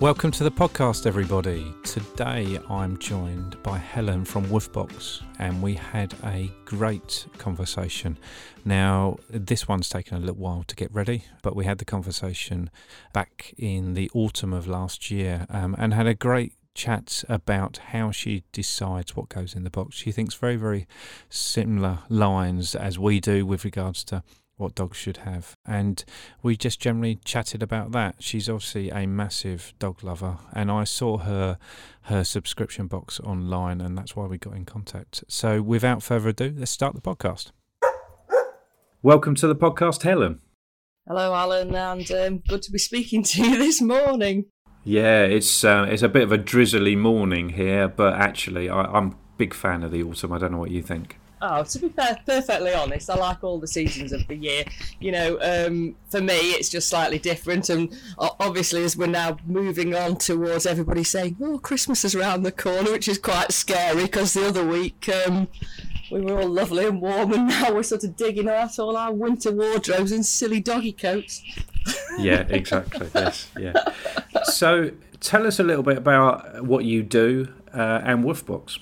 Welcome to the podcast, everybody. Today I'm joined by Helen from Woofbox, and we had a great conversation. Now, this one's taken a little while to get ready, but we had the conversation back in the autumn of last year um, and had a great chat about how she decides what goes in the box. She thinks very, very similar lines as we do with regards to what dogs should have. And we just generally chatted about that. She's obviously a massive dog lover, and I saw her her subscription box online, and that's why we got in contact. So, without further ado, let's start the podcast. Welcome to the podcast, Helen. Hello, Alan, and um, good to be speaking to you this morning. Yeah, it's uh, it's a bit of a drizzly morning here, but actually, I, I'm a big fan of the autumn. I don't know what you think. Oh, to be fair, perfectly honest, I like all the seasons of the year. You know, um, for me, it's just slightly different, and obviously, as we're now moving on towards everybody saying, "Oh, Christmas is around the corner," which is quite scary because the other week um, we were all lovely and warm, and now we're sort of digging out all our winter wardrobes and silly doggy coats. yeah, exactly. yes, yeah. So, tell us a little bit about what you do uh, and Woofbox.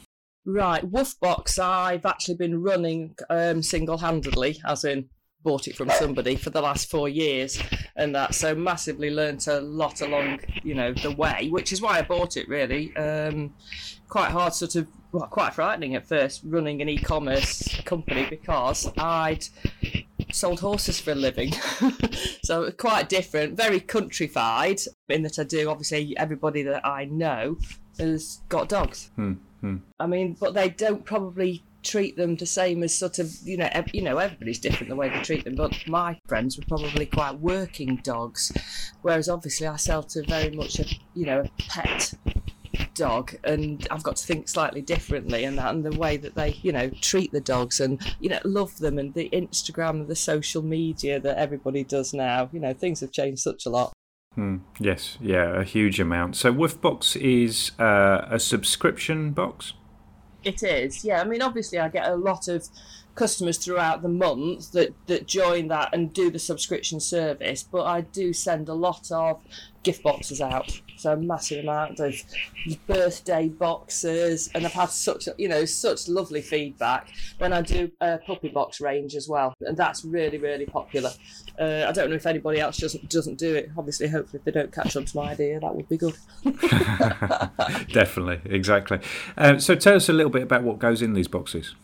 Right, Woofbox, I've actually been running um, single handedly, as in bought it from somebody for the last four years and that so massively learnt a lot along you know the way which is why i bought it really. Um, quite hard sort of well, quite frightening at first running an e-commerce company because i'd sold horses for a living. So quite different very countrified in that i do obviously everybody that i know has got dogs. Hmm. Hmm. I mean, but they don't probably treat them the same as sort of you know you know everybody's different the way they treat them but my friends were probably quite working dogs whereas obviously I sell to very much a you know a pet dog and I've got to think slightly differently and that and the way that they you know treat the dogs and you know love them and the Instagram and the social media that everybody does now you know things have changed such a lot Hmm. Yes, yeah, a huge amount. So Woofbox is uh, a subscription box. It is, yeah. I mean, obviously, I get a lot of customers throughout the month that that join that and do the subscription service, but I do send a lot of gift boxes out. So massive amount of birthday boxes, and I've had such you know such lovely feedback when I do a puppy box range as well, and that's really really popular. Uh, I don't know if anybody else doesn't doesn't do it. Obviously, hopefully, if they don't catch on to my idea, that would be good. Definitely, exactly. Um, so tell us a little bit about what goes in these boxes.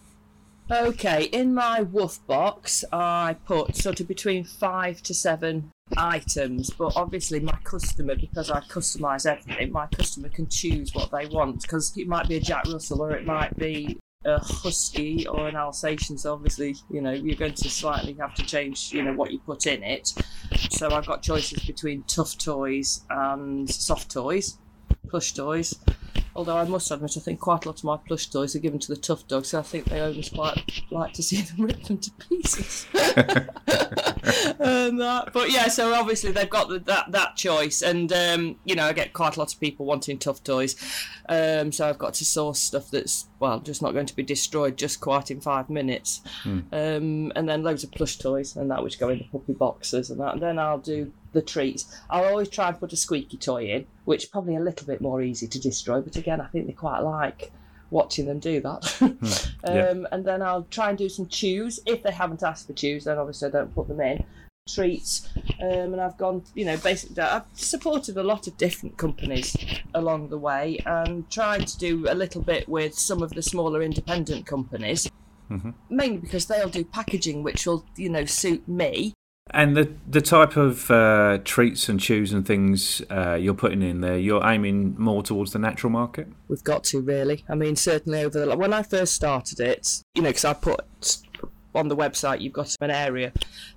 Okay, in my woof box, I put sort of between five to seven items, but obviously my customer, because I customise everything, my customer can choose what they want because it might be a Jack Russell or it might be a husky or an Alsatian. So obviously, you know, you're going to slightly have to change, you know, what you put in it. So I've got choices between tough toys and soft toys, plush toys. Although I must admit, I think quite a lot of my plush toys are given to the tough dogs, so I think the owners quite like to see them rip them to pieces. and that, but yeah, so obviously they've got the, that that choice, and um, you know I get quite a lot of people wanting tough toys, um, so I've got to source stuff that's well just not going to be destroyed just quite in five minutes, Hmm. um, and then loads of plush toys and that which go in the puppy boxes and that. And then I'll do the treats. I'll always try and put a squeaky toy in, which probably a little bit more easy to destroy, but again I think they quite like watching them do that. yeah. um, and then I'll try and do some chews. If they haven't asked for chews, then obviously I don't put them in. Treats, um, and I've gone, you know, basically, I've supported a lot of different companies along the way and tried to do a little bit with some of the smaller independent companies, Mhm. mainly because they'll do packaging which will, you know, suit me. And the the type of uh, treats and chews and things uh, you're putting in there, you're aiming more towards the natural market. We've got to really. I mean, certainly over the when I first started it, you know, because I put on the website you've got an area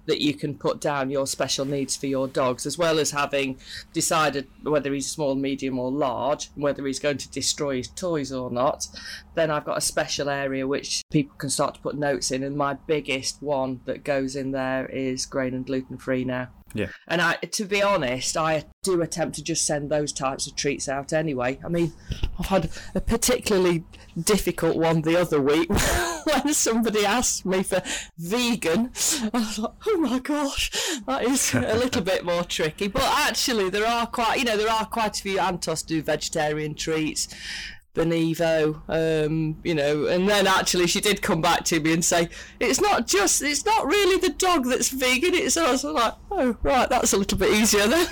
that you can put down your special needs for your dogs, as well as having decided whether he's small, medium, or large, whether he's going to destroy his toys or not. Then I've got a special area which people can start to put notes in, and my biggest one that goes in there is grain and gluten free now. Yeah. And I, to be honest, I do attempt to just send those types of treats out anyway. I mean, I've had a particularly difficult one the other week when somebody asked me for vegan. I was like, oh my gosh, that is a little bit more tricky. But actually, there are quite, you know, there are quite a few Antos do vegetarian treats. Benevo, um, you know, and then actually she did come back to me and say, it's not just, it's not really the dog that's vegan, it's us. I was like, oh, right, that's a little bit easier then.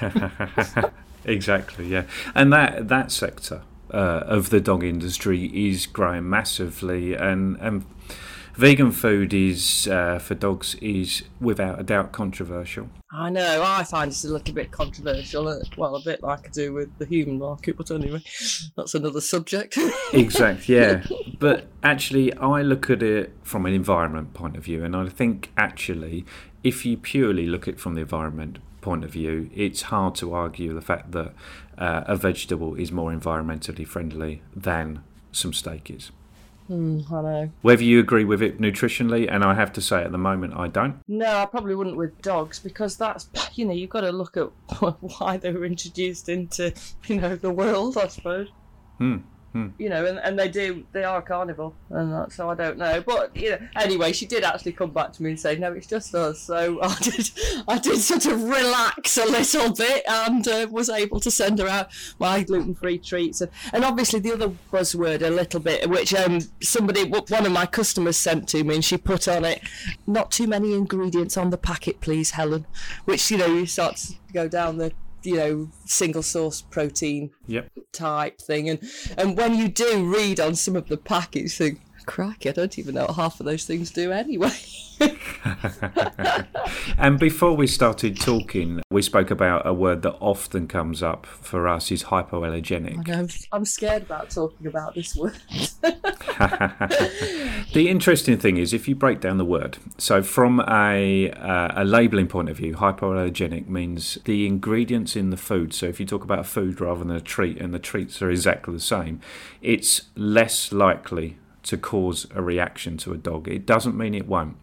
exactly, yeah. And that, that sector uh, of the dog industry is growing massively and, and vegan food is uh, for dogs is without a doubt controversial. I know. I find it's a little bit controversial. Uh, well, a bit like I do with the human market, but anyway, that's another subject. exactly. Yeah, but actually, I look at it from an environment point of view, and I think actually, if you purely look at it from the environment point of view, it's hard to argue the fact that uh, a vegetable is more environmentally friendly than some steak is. Mm, I know. Whether you agree with it nutritionally, and I have to say at the moment I don't. No, I probably wouldn't with dogs because that's you know you've got to look at why they were introduced into you know the world, I suppose. Hmm. Hmm. You know, and, and they do, they are a carnival, and that, so I don't know. But, you know, anyway, she did actually come back to me and say, no, it's just us. So I did, I did sort of relax a little bit and uh, was able to send her out my gluten free treats. And, and obviously, the other buzzword, a little bit, which um, somebody, one of my customers sent to me, and she put on it, not too many ingredients on the packet, please, Helen, which, you know, you start to go down the you know single source protein yep. type thing and and when you do read on some of the packets think crikey i don't even know what half of those things do anyway and before we started talking, we spoke about a word that often comes up for us is hypoallergenic. I'm, I'm scared about talking about this word. the interesting thing is, if you break down the word, so from a, uh, a labelling point of view, hypoallergenic means the ingredients in the food. So if you talk about a food rather than a treat, and the treats are exactly the same, it's less likely to cause a reaction to a dog. It doesn't mean it won't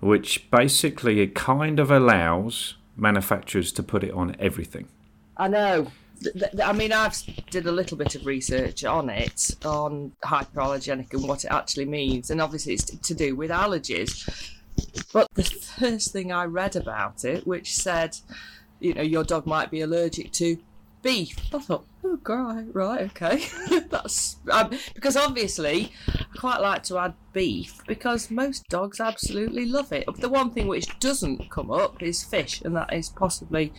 which basically it kind of allows manufacturers to put it on everything. I know. I mean, I've did a little bit of research on it, on hyperallergenic and what it actually means, and obviously it's to do with allergies. But the first thing I read about it, which said, you know, your dog might be allergic to beef. I thought, oh, great, right, okay. That's um, because obviously I quite like to add beef because most dogs absolutely love it. The one thing which doesn't come up is fish, and that is possibly,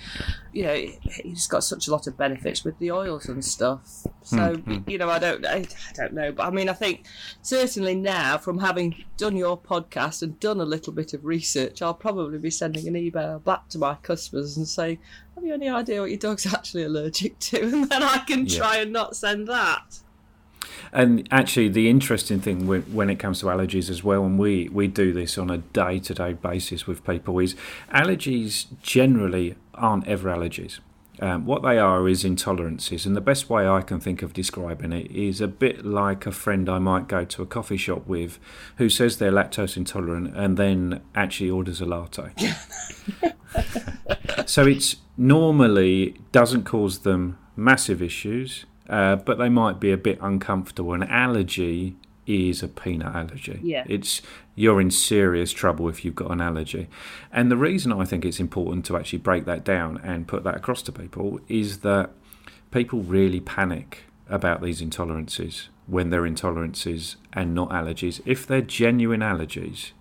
you know, it's got such a lot of benefits with the oils and stuff. So mm-hmm. you know, I don't, I, I don't know, but I mean, I think certainly now from having done your podcast and done a little bit of research, I'll probably be sending an email back to my customers and saying, have you any idea what your dog's actually allergic to? And then I can yeah. try and not send that. And actually, the interesting thing when it comes to allergies as well, and we, we do this on a day to day basis with people, is allergies generally aren't ever allergies. Um, what they are is intolerances, and the best way I can think of describing it is a bit like a friend I might go to a coffee shop with who says they're lactose intolerant and then actually orders a latte. so it's normally doesn't cause them massive issues, uh, but they might be a bit uncomfortable. An allergy is a peanut allergy. Yeah. It's you're in serious trouble if you've got an allergy. And the reason I think it's important to actually break that down and put that across to people is that people really panic about these intolerances when they're intolerances and not allergies. If they're genuine allergies,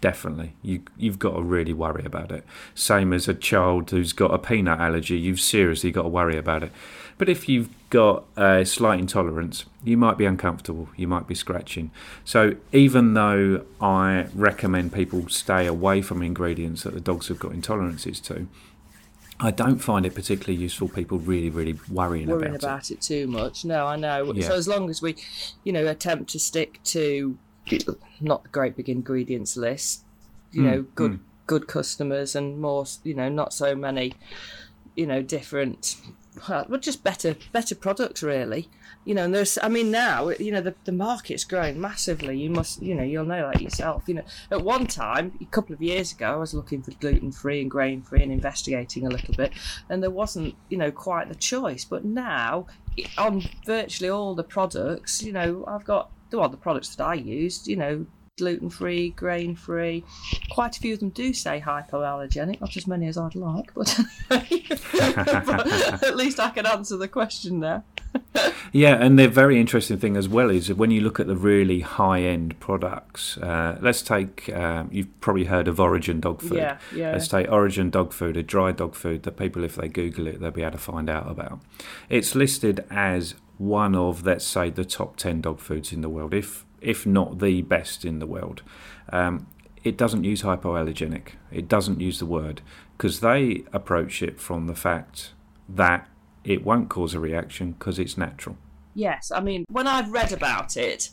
definitely you you've got to really worry about it same as a child who's got a peanut allergy you've seriously got to worry about it but if you've got a slight intolerance you might be uncomfortable you might be scratching so even though i recommend people stay away from ingredients that the dogs have got intolerances to I don't find it particularly useful. People really, really worrying, worrying about, about it. it. too much. No, I know. Yeah. So as long as we, you know, attempt to stick to not great big ingredients list. You mm, know, good mm. good customers and more. You know, not so many. You know, different well, just better better products really you know and there's i mean now you know the, the market's growing massively you must you know you'll know that yourself you know at one time a couple of years ago i was looking for gluten free and grain free and investigating a little bit and there wasn't you know quite the choice but now on virtually all the products you know i've got well, the products that i used you know gluten free, grain free. Quite a few of them do say hypoallergenic, not as many as I'd like, but, but at least I can answer the question there. yeah, and the very interesting thing as well is when you look at the really high end products. Uh, let's take um, you've probably heard of Orijen dog food. Yeah, yeah. Let's take Orijen dog food, a dry dog food that people, if they Google it, they'll be able to find out about. It's listed as one of, let's say, the top ten dog foods in the world. If if not the best in the world. Um, it doesn't use hypoallergenic. It doesn't use the word because they approach it from the fact that it won't cause a reaction because it's natural. Yes, I mean, when I've read about it,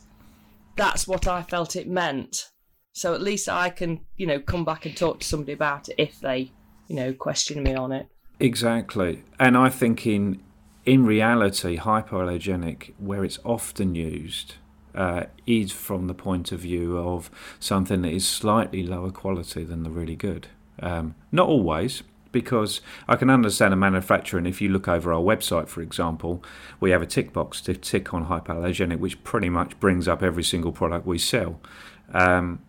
that's what I felt it meant. So at least I can, you know, come back and talk to somebody about it if they, you know, question me on it. Exactly. And I think in in reality, hypoallergenic, where it's often used, uh, is from the point of view of something that is slightly lower quality than the really good. Um, not always, because I can understand a manufacturer, and if you look over our website, for example, we have a tick box to tick on hypoallergenic, which pretty much brings up every single product we sell. Um,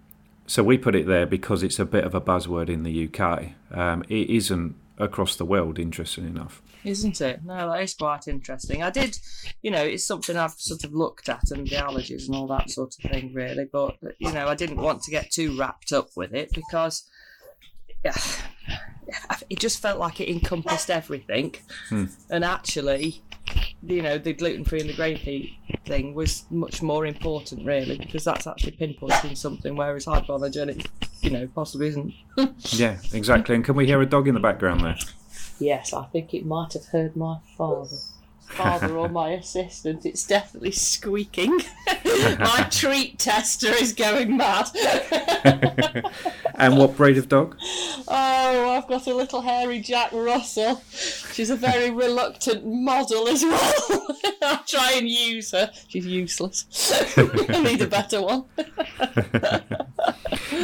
so we put it there because it's a bit of a buzzword in the UK. Um, it isn't across the world, interesting enough isn't it? No, that is quite interesting. I did, you know, it's something I've sort of looked at and the allergies and all that sort of thing, really. But you know, I didn't want to get too wrapped up with it because yeah, it just felt like it encompassed everything, hmm. and actually. You know, the gluten free and the grain free thing was much more important, really, because that's actually pinpointing something, whereas hypoallergenic, you know, possibly isn't. yeah, exactly. And can we hear a dog in the background there? Yes, I think it might have heard my father. Father or my assistant, it's definitely squeaking. my treat tester is going mad. and what breed of dog? Oh, I've got a little hairy Jack Russell. She's a very reluctant model as well. I try and use her. She's useless. I need a better one.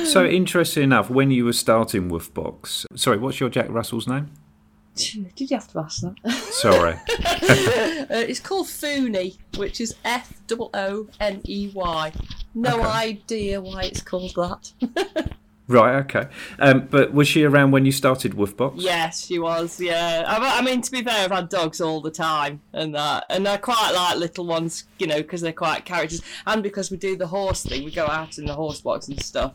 so, interesting enough, when you were starting Woofbox, sorry, what's your Jack Russell's name? Did you have to ask that? Sorry. uh, it's called Fooney, which is F O O N E Y. No okay. idea why it's called that. Right, okay. Um, but was she around when you started Woofbox? Yes, she was. Yeah, I, I, mean, to be fair, I've had dogs all the time, and that, and I quite like little ones, you know, because they're quite characters, and because we do the horse thing, we go out in the horse box and stuff.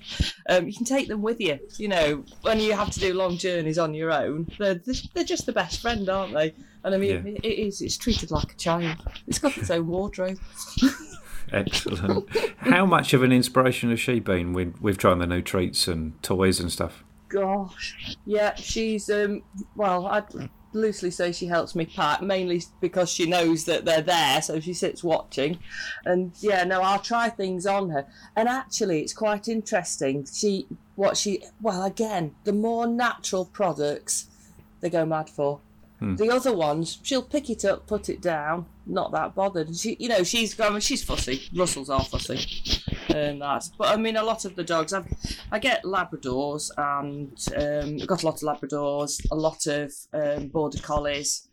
Um, you can take them with you, you know, when you have to do long journeys on your own. They're they're just the best friend, aren't they? And I mean, yeah. it is. It's treated like a child. It's got its own wardrobe. Excellent. How much of an inspiration has she been with, with trying the new treats and toys and stuff? Gosh, yeah, she's um. Well, I'd loosely say she helps me pack, mainly because she knows that they're there, so she sits watching. And yeah, no, I'll try things on her. And actually, it's quite interesting. She, what she, well, again, the more natural products, they go mad for. Hmm. The other ones, she'll pick it up, put it down, not that bothered. She, you know, she's going, she's fussy. Russell's are fussy, and that. But I mean, a lot of the dogs, I've, I get Labradors, and um, I've got a lot of Labradors, a lot of um, Border Collies.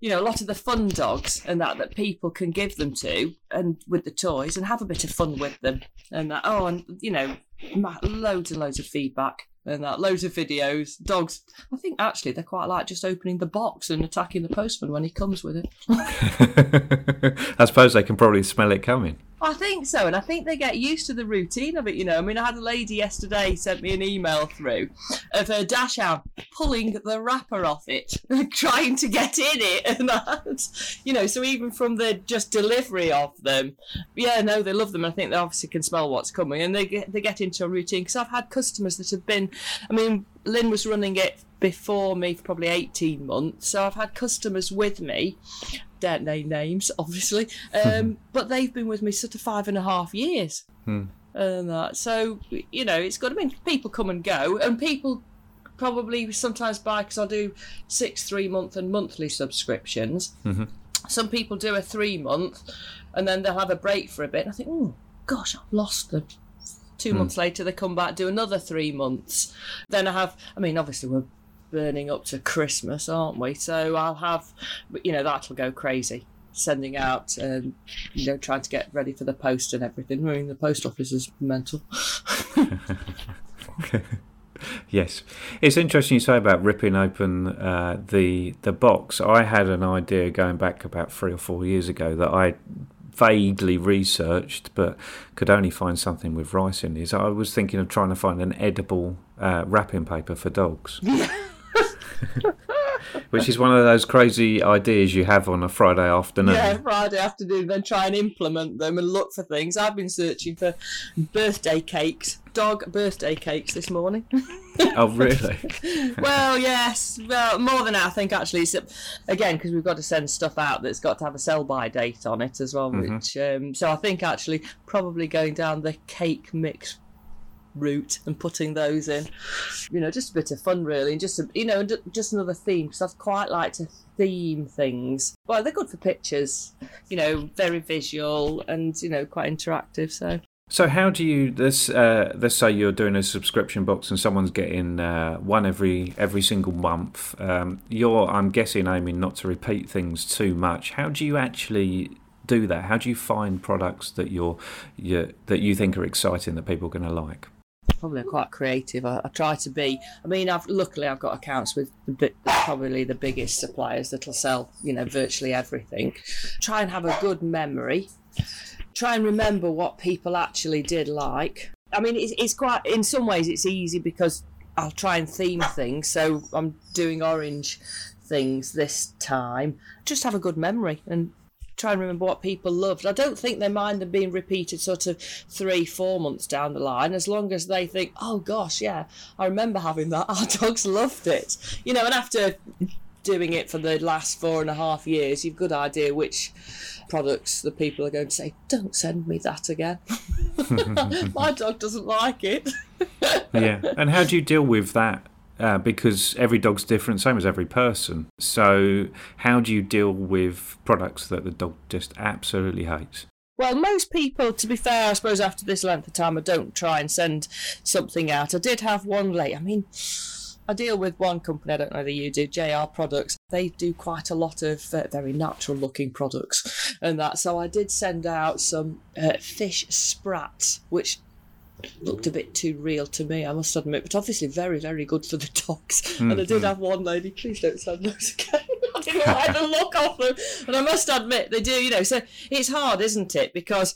You know, a lot of the fun dogs and that that people can give them to, and with the toys, and have a bit of fun with them, and that. Oh, and you know, loads and loads of feedback and that loads of videos. Dogs, I think actually they're quite like just opening the box and attacking the postman when he comes with it. I suppose they can probably smell it coming. I think so, and I think they get used to the routine of it. You know, I mean, I had a lady yesterday sent me an email through of her dash out pulling the wrapper off it, trying to get in it, and that. You know, so even from the just delivery of them, yeah, no, they love them. I think they obviously can smell what's coming, and they get they get into a routine. Because I've had customers that have been, I mean, Lynn was running it before me for probably 18 months. So I've had customers with me don't name names, obviously, um, but they've been with me sort of five and a half years. Hmm. And that. So, you know, it's got to mean people come and go, and people probably sometimes buy because I do six three month and monthly subscriptions. Mhm. Some people do a three month, and then they'll have a break for a bit. And I think, oh gosh, I've lost them. Two months later, they come back do another three months. Then I have. I mean, obviously we're burning up to Christmas, aren't we? So I'll have, you know, that'll go crazy. Sending out, um, you know, trying to get ready for the post and everything. I mean, the post office is mental. Yes, it's interesting you say about ripping open uh, the the box. I had an idea going back about three or four years ago that I vaguely researched, but could only find something with rice in. Is I was thinking of trying to find an edible uh, wrapping paper for dogs. Which is one of those crazy ideas you have on a Friday afternoon. Yeah, Friday afternoon, then try and implement them and look for things. I've been searching for birthday cakes, dog birthday cakes this morning. Oh, really? well, yes, well, more than that, I think actually. It's, again, because we've got to send stuff out that's got to have a sell by date on it as well. Which, um, so I think actually probably going down the cake mix route and putting those in, you know, just a bit of fun really, and just a, you know, just another theme because I've quite like to theme things. Well, they're good for pictures, you know, very visual and you know quite interactive. So. So how do you let's uh, let's say you're doing a subscription box and someone's getting uh, one every every single month. Um, you're I'm guessing aiming not to repeat things too much. How do you actually do that? How do you find products that you're you, that you think are exciting that people are going to like? Probably quite creative. I, I, try to be. I mean, I've luckily I've got accounts with the, probably the biggest suppliers that'll sell you know virtually everything. Try and have a good memory. Try and remember what people actually did like. I mean, it's, it's quite in some ways it's easy because I'll try and theme things. So I'm doing orange things this time. Just have a good memory and try and remember what people loved. I don't think they mind them being repeated sort of three, four months down the line, as long as they think, oh gosh, yeah, I remember having that. Our dogs loved it. You know, and after doing it for the last four and a half years, you've good idea which products the people are going to say, don't send me that again. My dog doesn't like it. yeah. And how do you deal with that? Uh, because every dog's different, same as every person. So, how do you deal with products that the dog just absolutely hates? Well, most people, to be fair, I suppose after this length of time, I don't try and send something out. I did have one late. I mean, I deal with one company, I don't know whether you do, JR Products. They do quite a lot of uh, very natural looking products and that. So I did send out some uh, fish sprats, which looked a bit too real to me, I must admit, but obviously very, very good for the dogs. Mm-hmm. And I did have one lady, please don't send those again. I didn't like the look of them. And I must admit, they do, you know, so it's hard, isn't it? Because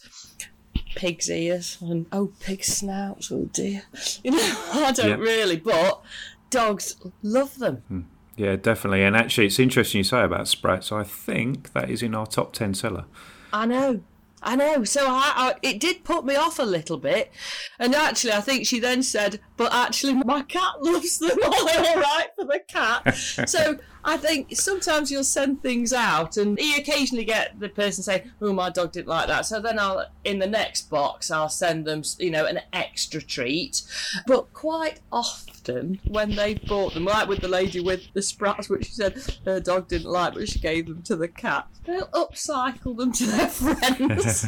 pig's ears and oh, pig snouts, oh dear. You know, I don't yeah. really, but dogs love them. Mm. Yeah, definitely. And actually, it's interesting you say about Sprats. I think that is in our top 10 seller. I know. I know. So I, I, it did put me off a little bit. And actually, I think she then said, but actually, my cat loves them. Are they all right for the cat? so I think sometimes you'll send things out and you occasionally get the person say, oh, my dog didn't like that. So then I'll, in the next box, I'll send them, you know, an extra treat. But quite often when they bought them, like with the lady with the sprats, which she said her dog didn't like, but she gave them to the cat, they'll upcycle them to their friends.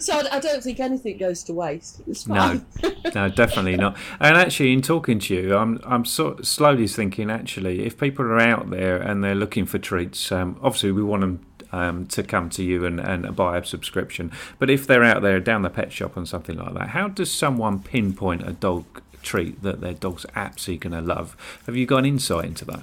so I don't think anything goes to waste. No, no, definitely not. And actually, in talking to you, I'm, I'm sort of slowly thinking, actually, if people are are out there and they're looking for treats, um, obviously we want them um, to come to you and, and buy a subscription. But if they're out there down the pet shop and something like that, how does someone pinpoint a dog treat that their dog's absolutely going to love? Have you got an insight into that?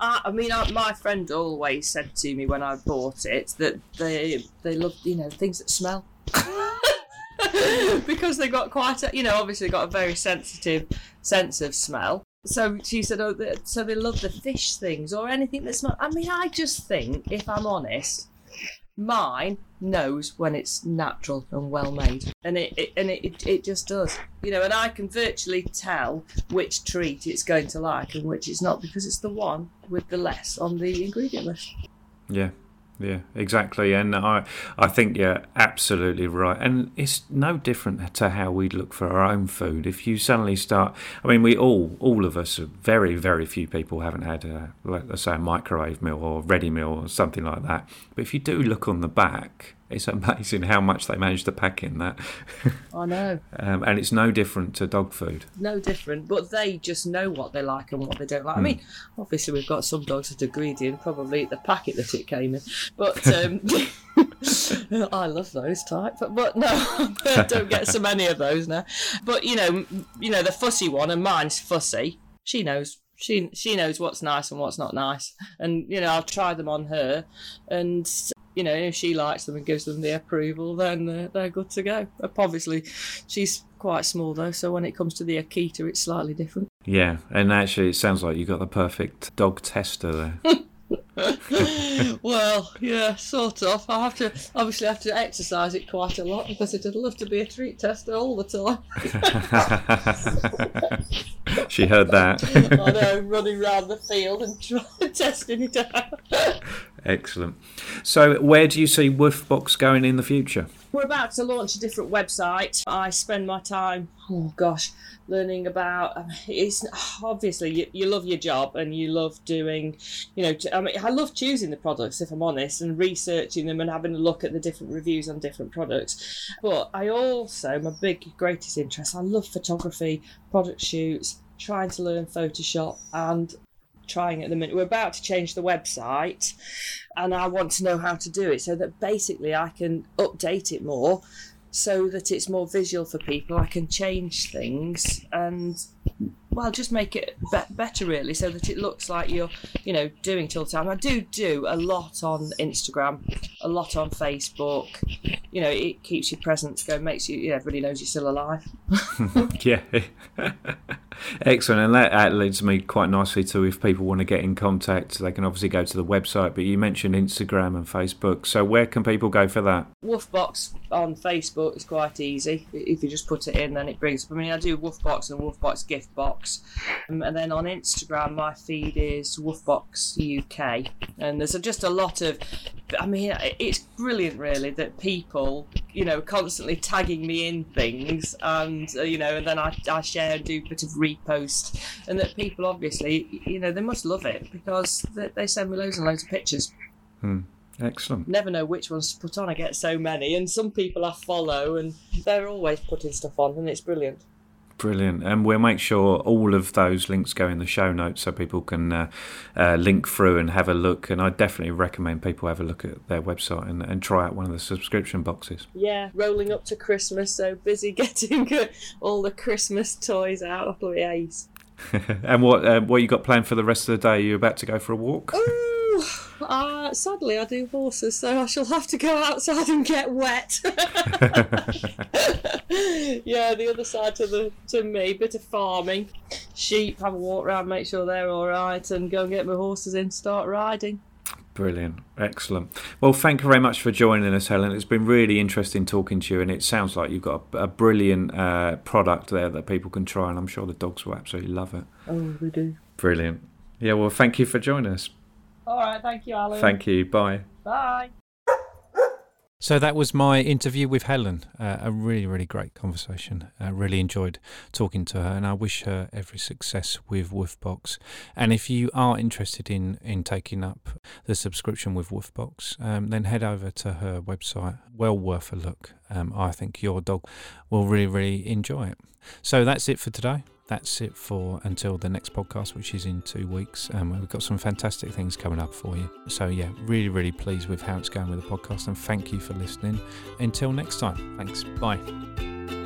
Uh, I mean, uh, my friend always said to me when I bought it that they they love you know things that smell. because they got quite a, you know, obviously got a very sensitive sense of smell so she said, "Oh, so they love the fish things or anything that's not." I mean, I just think, if I'm honest, mine knows when it's natural and well made, and it, it and it, it just does, you know. And I can virtually tell which treat it's going to like and which it's not because it's the one with the less on the ingredient list. Yeah, Yeah, exactly, and I, I think you're absolutely right, and it's no different to how we look for our own food. If you suddenly start, I mean, we all, all of us, very, very few people haven't had, a, let's say, a microwave meal or ready meal or something like that. But if you do look on the back, it's amazing how much they manage to pack in that. I know. um, and it's no different to dog food. No different, but they just know what they like and what they don't like. I mean, obviously we've got some dogs that are greedy and probably eat the packet that it came in, but um, I love those type. But, but no, I don't get so many of those now. But you know, you know the fussy one, and mine's fussy. She knows she she knows what's nice and what's not nice, and you know I'll try them on her, and you know, if she likes them and gives them the approval, then uh, they're good to go. Obviously, she's quite small though, so when it comes to the Akita, it's slightly different. Yeah, and actually, it sounds like you got the perfect dog tester there. well, yeah, sort of. I have to obviously have to exercise it quite a lot because it'd love to be a treat tester all the time. she heard that. I know, running around the field and trying, testing it out. Excellent. So, where do you see Woofbox going in the future? We're about to launch a different website. I spend my time, oh gosh, learning about. Um, it's obviously you, you love your job and you love doing, you know. I mean, I love choosing the products if I'm honest and researching them and having a look at the different reviews on different products. But I also, my big greatest interest, I love photography, product shoots, trying to learn Photoshop and trying at the minute. We're about to change the website and I want to know how to do it so that basically I can update it more so that it's more visual for people. I can change things and well, just make it be- better really, so that it looks like you're, you know, doing it all the time. I do do a lot on Instagram, a lot on Facebook. You know, it keeps your presence going, makes you, you know, everybody knows you're still alive. yeah, excellent, and that, that leads me quite nicely to if people want to get in contact, they can obviously go to the website. But you mentioned Instagram and Facebook, so where can people go for that? Woofbox on Facebook is quite easy. If you just put it in, then it brings up. I mean, I do Woofbox and Woofbox gift box, um, and then on Instagram, my feed is Woofbox UK, and there's just a lot of. I mean, it's brilliant, really, that people, you know, constantly tagging me in things, and uh, you know, and then I, I share and do a bit of repost, and that people obviously, you know, they must love it because they, they send me loads and loads of pictures. Hmm. Excellent. Never know which ones to put on. I get so many, and some people I follow, and they're always putting stuff on, and it's brilliant. Brilliant. And we'll make sure all of those links go in the show notes so people can uh, uh, link through and have a look. And I definitely recommend people have a look at their website and, and try out one of the subscription boxes. Yeah, rolling up to Christmas, so busy getting all the Christmas toys out of the ace. and what uh, what you got planned for the rest of the day? Are you about to go for a walk? Ooh, uh, sadly, I do horses, so I shall have to go outside and get wet. yeah, the other side to the to me, bit of farming, sheep. Have a walk around, make sure they're all right, and go and get my horses in, start riding. Brilliant, excellent. Well, thank you very much for joining us, Helen. It's been really interesting talking to you, and it sounds like you've got a, a brilliant uh, product there that people can try, and I'm sure the dogs will absolutely love it. Oh, we do. Brilliant. Yeah, well, thank you for joining us. All right, thank you, Alan. Thank you. Bye. Bye. So that was my interview with Helen. Uh, a really, really great conversation. I really enjoyed talking to her, and I wish her every success with Woofbox. And if you are interested in in taking up the subscription with Woofbox, um, then head over to her website. Well worth a look. Um, I think your dog will really, really enjoy it. So that's it for today that's it for until the next podcast, which is in two weeks. Um, we've got some fantastic things coming up for you. So, yeah, really, really pleased with how it's going with the podcast. And thank you for listening. Until next time, thanks. Bye.